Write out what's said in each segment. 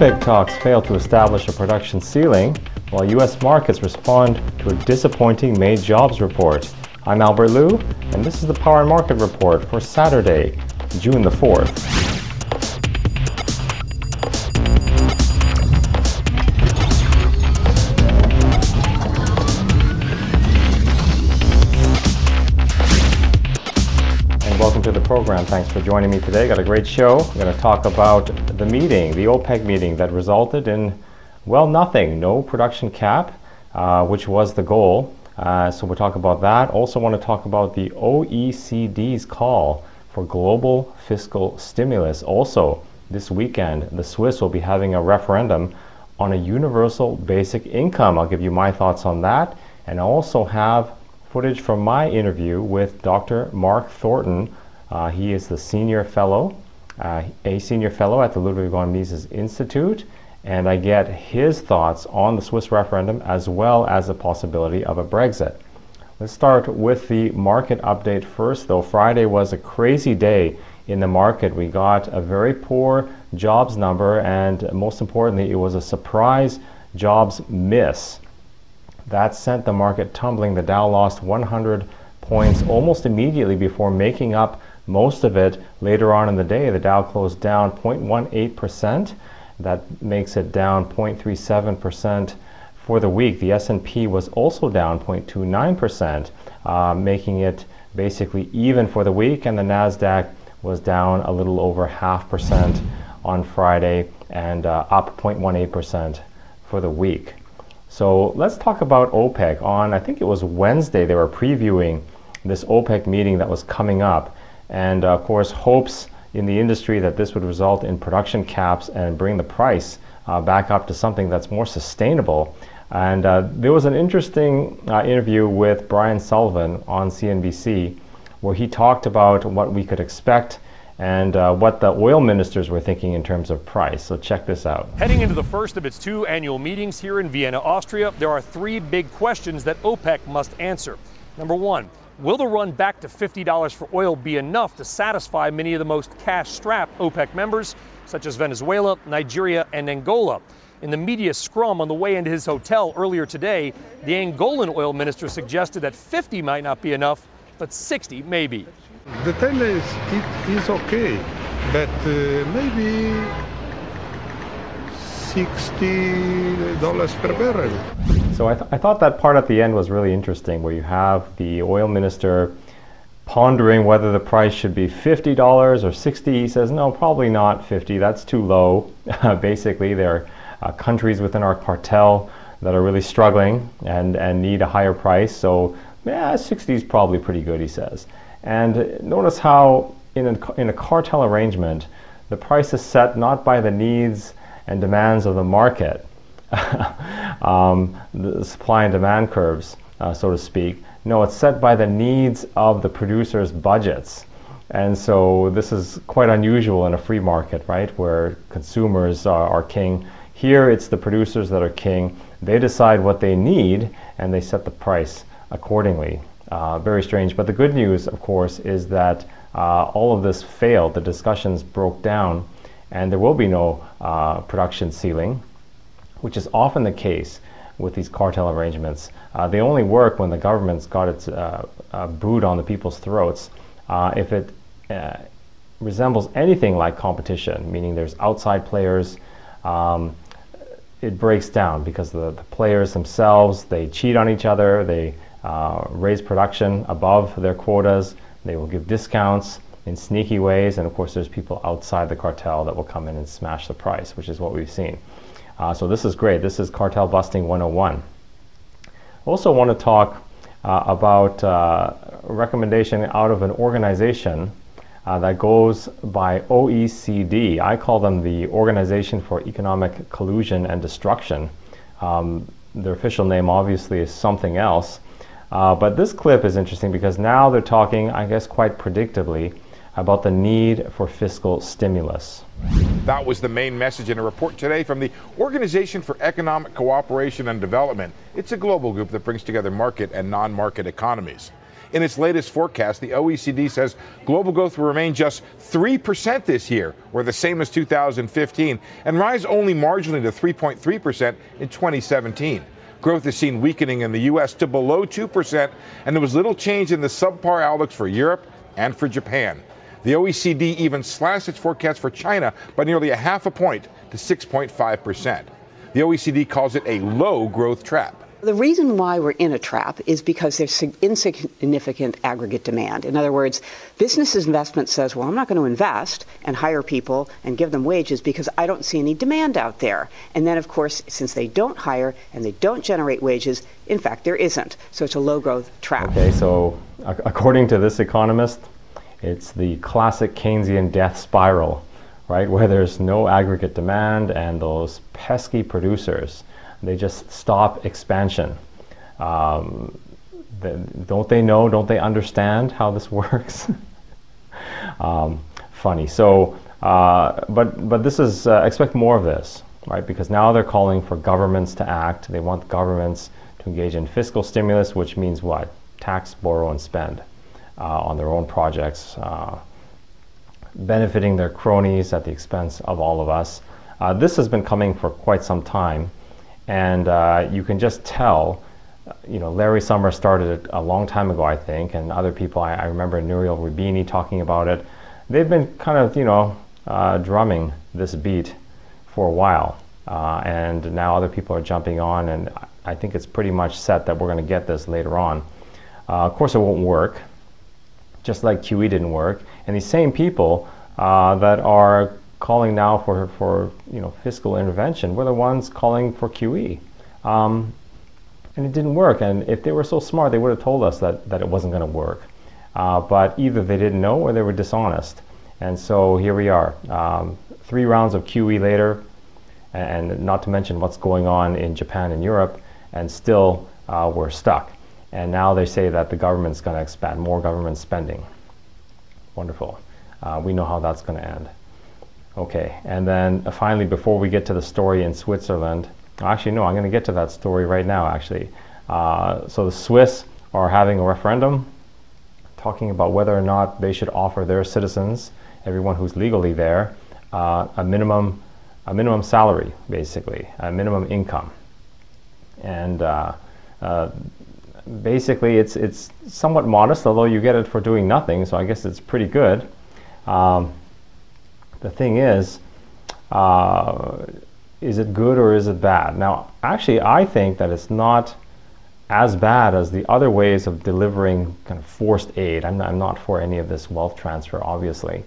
OPEC talks fail to establish a production ceiling, while U.S. markets respond to a disappointing May jobs report. I'm Albert Liu, and this is the Power Market Report for Saturday, June the 4th. Program. Thanks for joining me today. Got a great show. We're going to talk about the meeting, the OPEC meeting that resulted in, well, nothing, no production cap, uh, which was the goal. Uh, so we'll talk about that. Also, want to talk about the OECD's call for global fiscal stimulus. Also, this weekend, the Swiss will be having a referendum on a universal basic income. I'll give you my thoughts on that, and I also have footage from my interview with Dr. Mark Thornton. Uh, he is the senior fellow, uh, a senior fellow at the Ludwig von Mises Institute, and I get his thoughts on the Swiss referendum as well as the possibility of a Brexit. Let's start with the market update first, though. Friday was a crazy day in the market. We got a very poor jobs number, and most importantly, it was a surprise jobs miss. That sent the market tumbling. The Dow lost 100 points almost immediately before making up most of it later on in the day. The Dow closed down 0.18%. That makes it down 0.37% for the week. The S&P was also down 0.29%, uh, making it basically even for the week. And the Nasdaq was down a little over half percent on Friday and uh, up 0.18% for the week. So let's talk about OPEC. On, I think it was Wednesday, they were previewing this OPEC meeting that was coming up. And uh, of course, hopes in the industry that this would result in production caps and bring the price uh, back up to something that's more sustainable. And uh, there was an interesting uh, interview with Brian Sullivan on CNBC where he talked about what we could expect and uh, what the oil ministers were thinking in terms of price. So check this out. Heading into the first of its two annual meetings here in Vienna, Austria, there are three big questions that OPEC must answer. Number one, will the run back to $50 for oil be enough to satisfy many of the most cash strapped OPEC members, such as Venezuela, Nigeria, and Angola? In the media scrum on the way into his hotel earlier today, the Angolan oil minister suggested that 50 might not be enough, but 60 maybe. The ten is it is okay, but uh, maybe sixty dollars per barrel. So I, th- I thought that part at the end was really interesting, where you have the oil minister pondering whether the price should be fifty dollars or sixty. He says, no, probably not fifty. That's too low. Basically, there are uh, countries within our cartel that are really struggling and and need a higher price. So yeah, 60 is probably pretty good, he says. And notice how in a, in a cartel arrangement, the price is set not by the needs and demands of the market, um, the supply and demand curves, uh, so to speak. No, it's set by the needs of the producers' budgets. And so this is quite unusual in a free market, right, where consumers are, are king. Here it's the producers that are king. They decide what they need and they set the price accordingly. Uh, very strange. But the good news, of course, is that uh, all of this failed. The discussions broke down, and there will be no uh, production ceiling, which is often the case with these cartel arrangements. Uh, they only work when the government's got its uh, uh, boot on the people's throats. if it resembles anything like competition, meaning there's outside players, um, it breaks down because the, the players themselves they cheat on each other, they uh, raise production above their quotas. They will give discounts in sneaky ways. And of course, there's people outside the cartel that will come in and smash the price, which is what we've seen. Uh, so this is great. This is cartel busting 101. Also want to talk uh, about uh, a recommendation out of an organization uh, that goes by OECD. I call them the Organization for Economic Collusion and Destruction. Um, their official name obviously is something else. Uh, but this clip is interesting because now they're talking, I guess, quite predictably about the need for fiscal stimulus. That was the main message in a report today from the Organization for Economic Cooperation and Development. It's a global group that brings together market and non market economies. In its latest forecast, the OECD says global growth will remain just 3% this year, or the same as 2015, and rise only marginally to 3.3% in 2017. Growth is seen weakening in the U.S. to below 2%, and there was little change in the subpar outlooks for Europe and for Japan. The OECD even slashed its forecast for China by nearly a half a point to 6.5%. The OECD calls it a low growth trap. The reason why we're in a trap is because there's insignificant aggregate demand. In other words, business investment says, well, I'm not going to invest and hire people and give them wages because I don't see any demand out there. And then, of course, since they don't hire and they don't generate wages, in fact, there isn't. So it's a low growth trap. Okay, so according to this economist, it's the classic Keynesian death spiral, right? Where there's no aggregate demand and those pesky producers, they just stop expansion. Um, the, don't they know? Don't they understand how this works? um, funny. So, uh, but but this is uh, expect more of this, right? Because now they're calling for governments to act. They want governments to engage in fiscal stimulus, which means what? Tax, borrow, and spend. Uh, on their own projects, uh, benefiting their cronies at the expense of all of us. Uh, this has been coming for quite some time, and you can just tell you know, Larry Summers started it a long time ago, I think, and other people. I, I remember Nouriel Roubini talking about it. They've been kind of, you know, uh, drumming this beat for a while, uh, and now other people are jumping on, and I think it's pretty much set that we're going to get this later on. Uh, of course, it won't work just like QE didn't work. And these same people uh, that are calling now for, for you know, fiscal intervention were the ones calling for QE. Um, and it didn't work. And if they were so smart, they would have told us that, that it wasn't going to work. Uh, but either they didn't know or they were dishonest. And so here we are, um, three rounds of QE later, and not to mention what's going on in Japan and Europe, and still uh, we're stuck. And now they say that the government's going to expand, more government spending. Wonderful. Uh, we know how that's going to end. Okay, and then uh, finally, before we get to the story in Switzerland, actually, no, I'm going to get to that story right now, actually. Uh, so the Swiss are having a referendum talking about whether or not they should offer their citizens, everyone who's legally there, uh, a minimum a minimum salary, basically, a minimum income. And uh, uh, basically it's it's somewhat modest, although you get it for doing nothing. So I guess it's pretty good. Um, the thing is, uh, is it good or is it bad? Now, actually, I think that it's not as bad as the other ways of delivering kind of forced aid. I'm not, I'm not for any of this wealth transfer, obviously,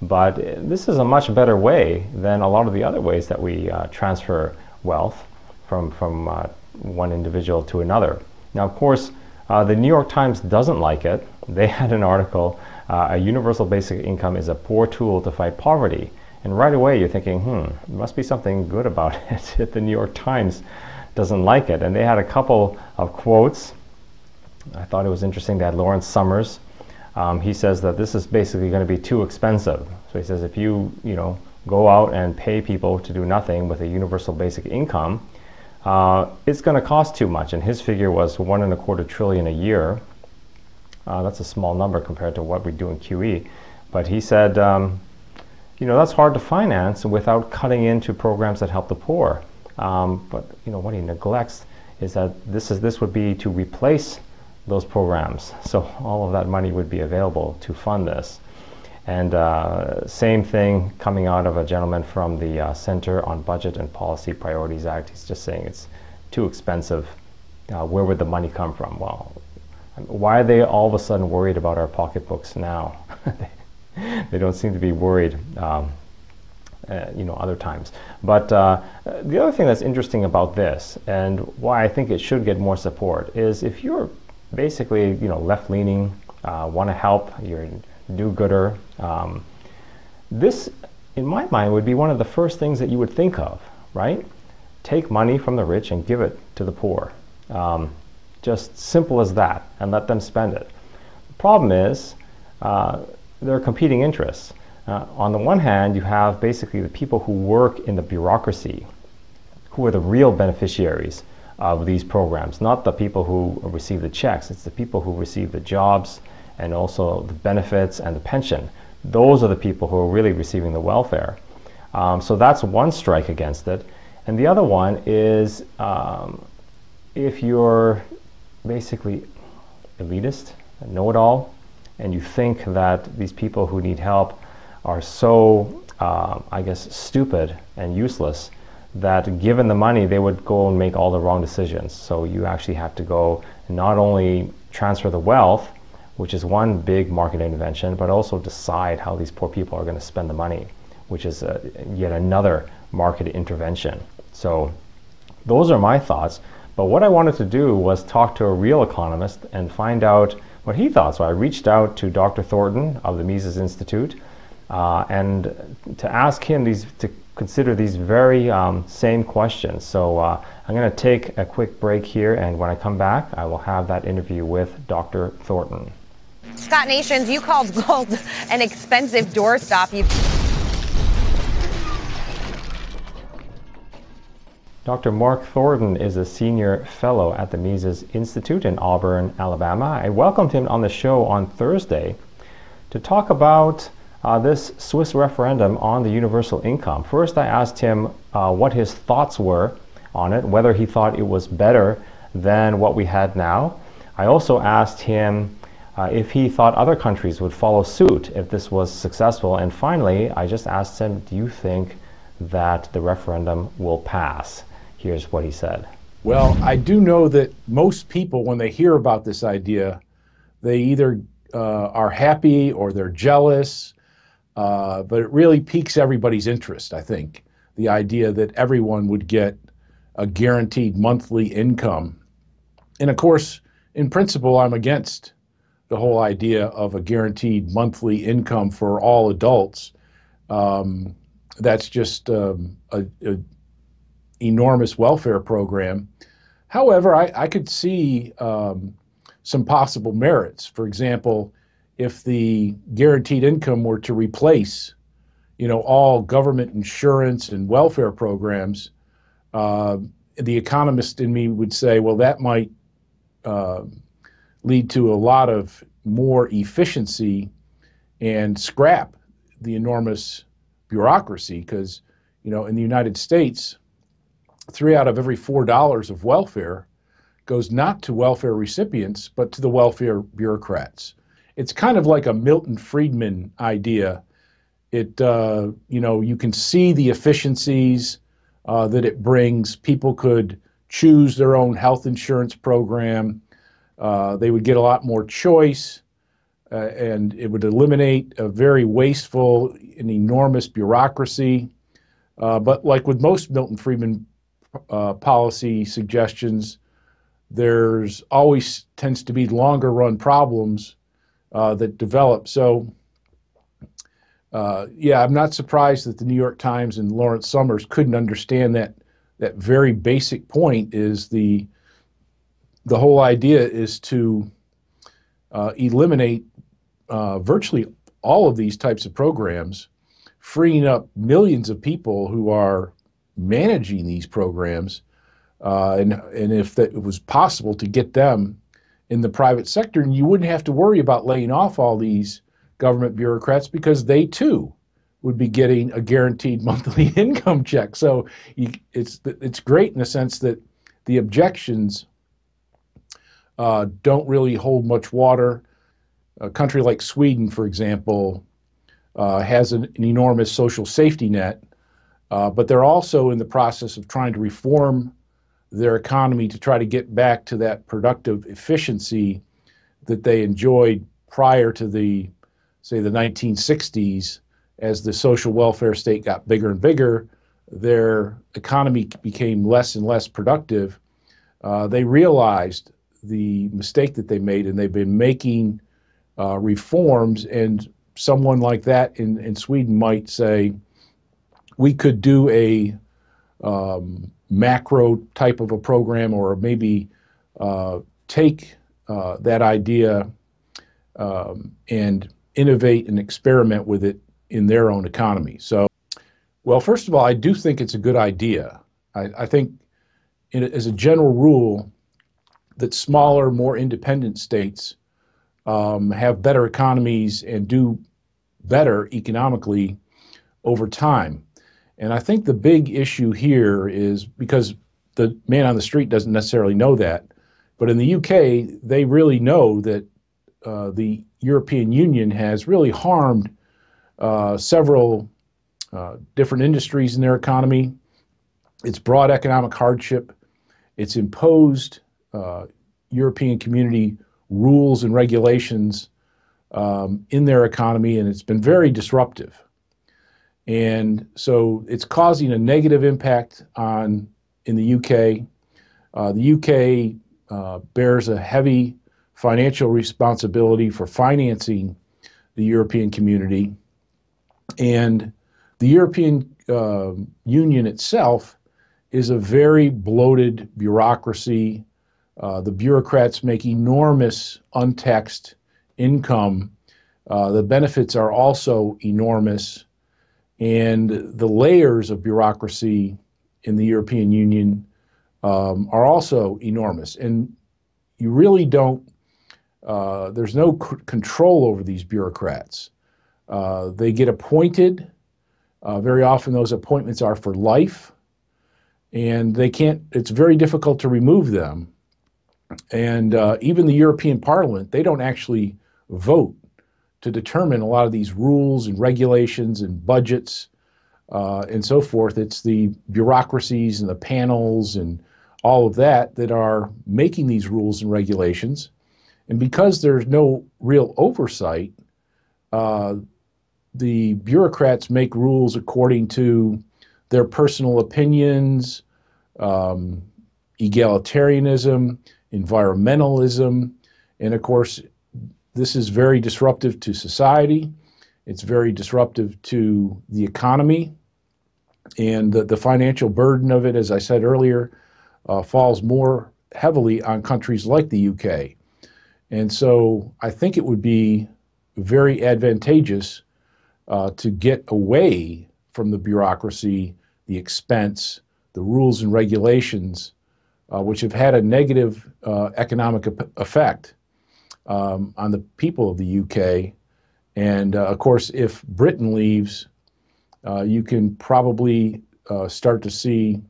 but this is a much better way than a lot of the other ways that we uh, transfer wealth from from uh, one individual to another. Now, of course, uh, the New York Times doesn't like it. They had an article, uh, A Universal Basic Income is a Poor Tool to Fight Poverty. And right away you're thinking, hmm, there must be something good about it if the New York Times doesn't like it. And they had a couple of quotes. I thought it was interesting. Had Lawrence Summers. Um, he says that this is basically going to be too expensive. So he says if you, you know, go out and pay people to do nothing with a universal basic income, uh, it's going to cost too much. And his figure was one and a quarter trillion a year. Uh, that's a small number compared to what we do in QE. But he said, um, you know, that's hard to finance without cutting into programs that help the poor. Um, but you know what he neglects is that this is this would be to replace those programs. So all of that money would be available to fund this. And uh, same thing coming out of a gentleman from the uh, Center on Budget and Policy Priorities Act. He's just saying it's too expensive. Uh, where would the money come from? Well, why are they all of a sudden worried about our pocketbooks now? they don't seem to be worried, um, uh, you know, other times. But uh, the other thing that's interesting about this, and why I think it should get more support, is if you're basically, you know, left-leaning, uh, want to help, you're do-gooder. Um, this, in my mind, would be one of the first things that you would think of, right? Take money from the rich and give it to the poor. Um, just simple as that, and let them spend it. The problem is uh, there are competing interests. Uh, on the one hand, you have basically the people who work in the bureaucracy, who are the real beneficiaries of these programs, not the people who receive the checks, it's the people who receive the jobs and also the benefits and the pension. Those are the people who are really receiving the welfare. Um, so that's one strike against it. And the other one is um, if you're basically elitist, know it all, and you think that these people who need help are so, uh, I guess, stupid and useless that given the money, they would go and make all the wrong decisions. So you actually have to go not only transfer the wealth, which is one big market intervention, but also decide how these poor people are going to spend the money, which is uh, yet another market intervention. So those are my thoughts. But what I wanted to do was talk to a real economist and find out what he thought. So I reached out to Dr. Thornton of the Mises Institute uh, and to ask him these to consider these very um, same questions. So uh, I'm going to take a quick break here, and when I come back, I will have that interview with Dr. Thornton. Scott Nations, you called gold an expensive doorstop. You Dr. Mark Thornton is a senior fellow at the Mises Institute in Auburn, Alabama. I welcomed him on the show on Thursday to talk about uh, this Swiss referendum on the universal income. First, I asked him uh, what his thoughts were on it, whether he thought it was better than what we had now. I also asked him uh, if he thought other countries would follow suit if this was successful. And finally, I just asked him, Do you think that the referendum will pass? Here's what he said. Well, I do know that most people, when they hear about this idea, they either uh, are happy or they're jealous, uh, but it really piques everybody's interest, I think. The idea that everyone would get a guaranteed monthly income. And of course, in principle, I'm against the whole idea of a guaranteed monthly income for all adults. Um, that's just um, a, a, enormous welfare program. However, I, I could see um, some possible merits. For example, if the guaranteed income were to replace, you know, all government insurance and welfare programs, uh, the economist in me would say, well, that might uh, lead to a lot of more efficiency and scrap the enormous bureaucracy because, you know, in the United States, three out of every four dollars of welfare goes not to welfare recipients, but to the welfare bureaucrats. It's kind of like a Milton Friedman idea. It, uh, you know, you can see the efficiencies uh, that it brings. People could choose their own health insurance program. Uh, they would get a lot more choice, uh, and it would eliminate a very wasteful and enormous bureaucracy. Uh, but like with most Milton Friedman uh, policy suggestions, there's always tends to be longer run problems uh, that develop. So, yeah, I'm not surprised that the New York Times and Lawrence Summers couldn't understand that that very basic point is the the whole idea is to uh, eliminate uh, virtually all of these types of programs, freeing up millions of people who are managing these programs, uh, and and if that it was possible to get them in the private sector, and you wouldn't have to worry about laying off all these government bureaucrats because they too would be getting a guaranteed monthly income check. So you, it's it's great in the sense that the objections uh, don't really hold much water. A country like Sweden, for example, uh, has an, an, enormous social safety net uh, but they're also in the process of trying to reform their economy to try to get back to that productive efficiency that they enjoyed prior to the, say, the 1960s. As the social welfare state got bigger and bigger, their economy became less and less productive. Uh, they realized the mistake that they made, and they've been making uh, reforms. And someone like that in, in Sweden might say, we could do a um, macro type of a program or maybe uh, take uh, that idea um, and innovate and experiment with it in their own economy. So, well, first of all, I do think it's a good idea. I, I think as a general rule, that smaller, more independent states um, have better economies and do better economically over time. And I think the big issue here is because the man on the street doesn't necessarily know that, but in the UK, they really know that uh, the European Union has really harmed uh, several uh, different industries in their economy. It's brought economic hardship. It's imposed uh, European community rules and regulations um, in their economy, and it's been very disruptive. And so it's causing a negative impact on in the UK. Uh, the UK uh, bears a heavy financial responsibility for financing the European community. And the European uh, Union itself is a very bloated bureaucracy. Uh, the bureaucrats make enormous untaxed income. Uh, the benefits are also enormous. And the layers of bureaucracy in the European Union um, are also enormous. And you really don't, uh, there's no c- control over these bureaucrats. Uh, they get appointed. Uh, very often, those appointments are for life, and they can't. It's very difficult to remove them. And uh, even the European Parliament, they don't actually vote to determine a lot of these rules and regulations and budgets uh, and so forth. It's the bureaucracies and the panels and all of that that are making these rules and regulations. And because there's no real oversight, uh, the bureaucrats make rules according to their personal opinions, um, egalitarianism, environmentalism, and of course, this is very disruptive to society. It's very disruptive to the economy. And the, the financial burden of it, as I said earlier, uh, falls more heavily on countries like the UK. And so I think it would be very advantageous uh, to get away from the bureaucracy, the expense, the rules and regulations, uh, which have had a negative uh, economic effect um, on the people of the UK. And uh, of course, if Britain leaves, uh, you can probably uh, start to see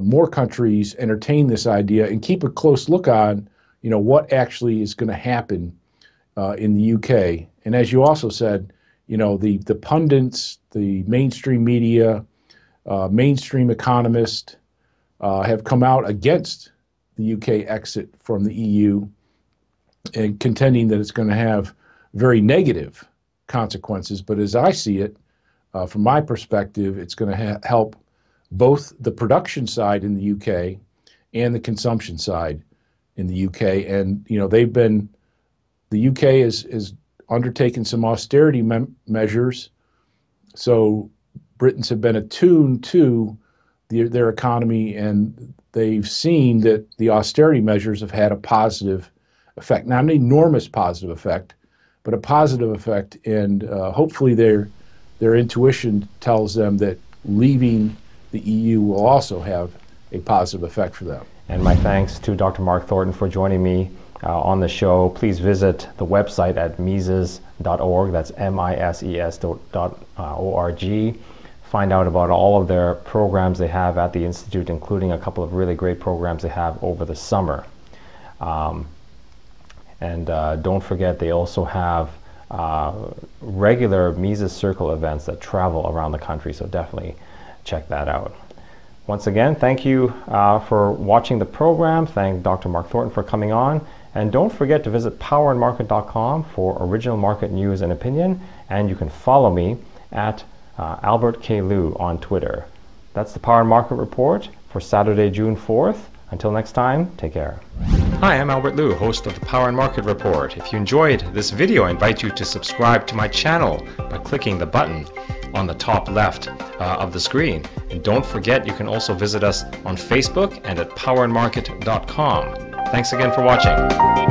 more countries entertain this idea and keep a close look on, you know, what actually is going to happen in the UK. And as you also said, you know, the, the pundits, the mainstream media, uh, mainstream economists uh, have come out against the UK exit from the EU and contending that it's going to have very negative consequences. But as I see it, uh, from my perspective, it's going to ha- help both the production side in the UK and the consumption side in the UK. And you know, they've been the UK is is undertaken some austerity measures. So Britons have been attuned to the, their economy and they've seen that the austerity measures have had a positive effect. Not an enormous positive effect, but a positive effect. And uh, hopefully their, their intuition tells them that leaving the EU will also have a positive effect for them. And my thanks to Dr. Mark Thornton for joining me uh, on the show, please visit the website at mises.org. That's M-I-S-E-S dot uh, O-R-G. Find out about all of their programs they have at the Institute, including a couple of really great programs they have over the summer. Um, and uh, don't forget, they also have uh, regular Mises Circle events that travel around the country, so definitely check that out. Once again, thank you uh, for watching the program. Thank Dr. Mark Thornton for coming on. And don't forget to visit powerandmarket.com for original market news and opinion. And you can follow me at uh, Albert K. Liu on Twitter. That's the Power and Market Report for Saturday, June 4th. Until next time, take care. Hi, I'm Albert Liu, host of the Power and Market Report. If you enjoyed this video, I invite you to subscribe to my channel by clicking the button on the top left uh, of the screen. And don't forget, you can also visit us on Facebook and at powerandmarket.com. Thanks again for watching.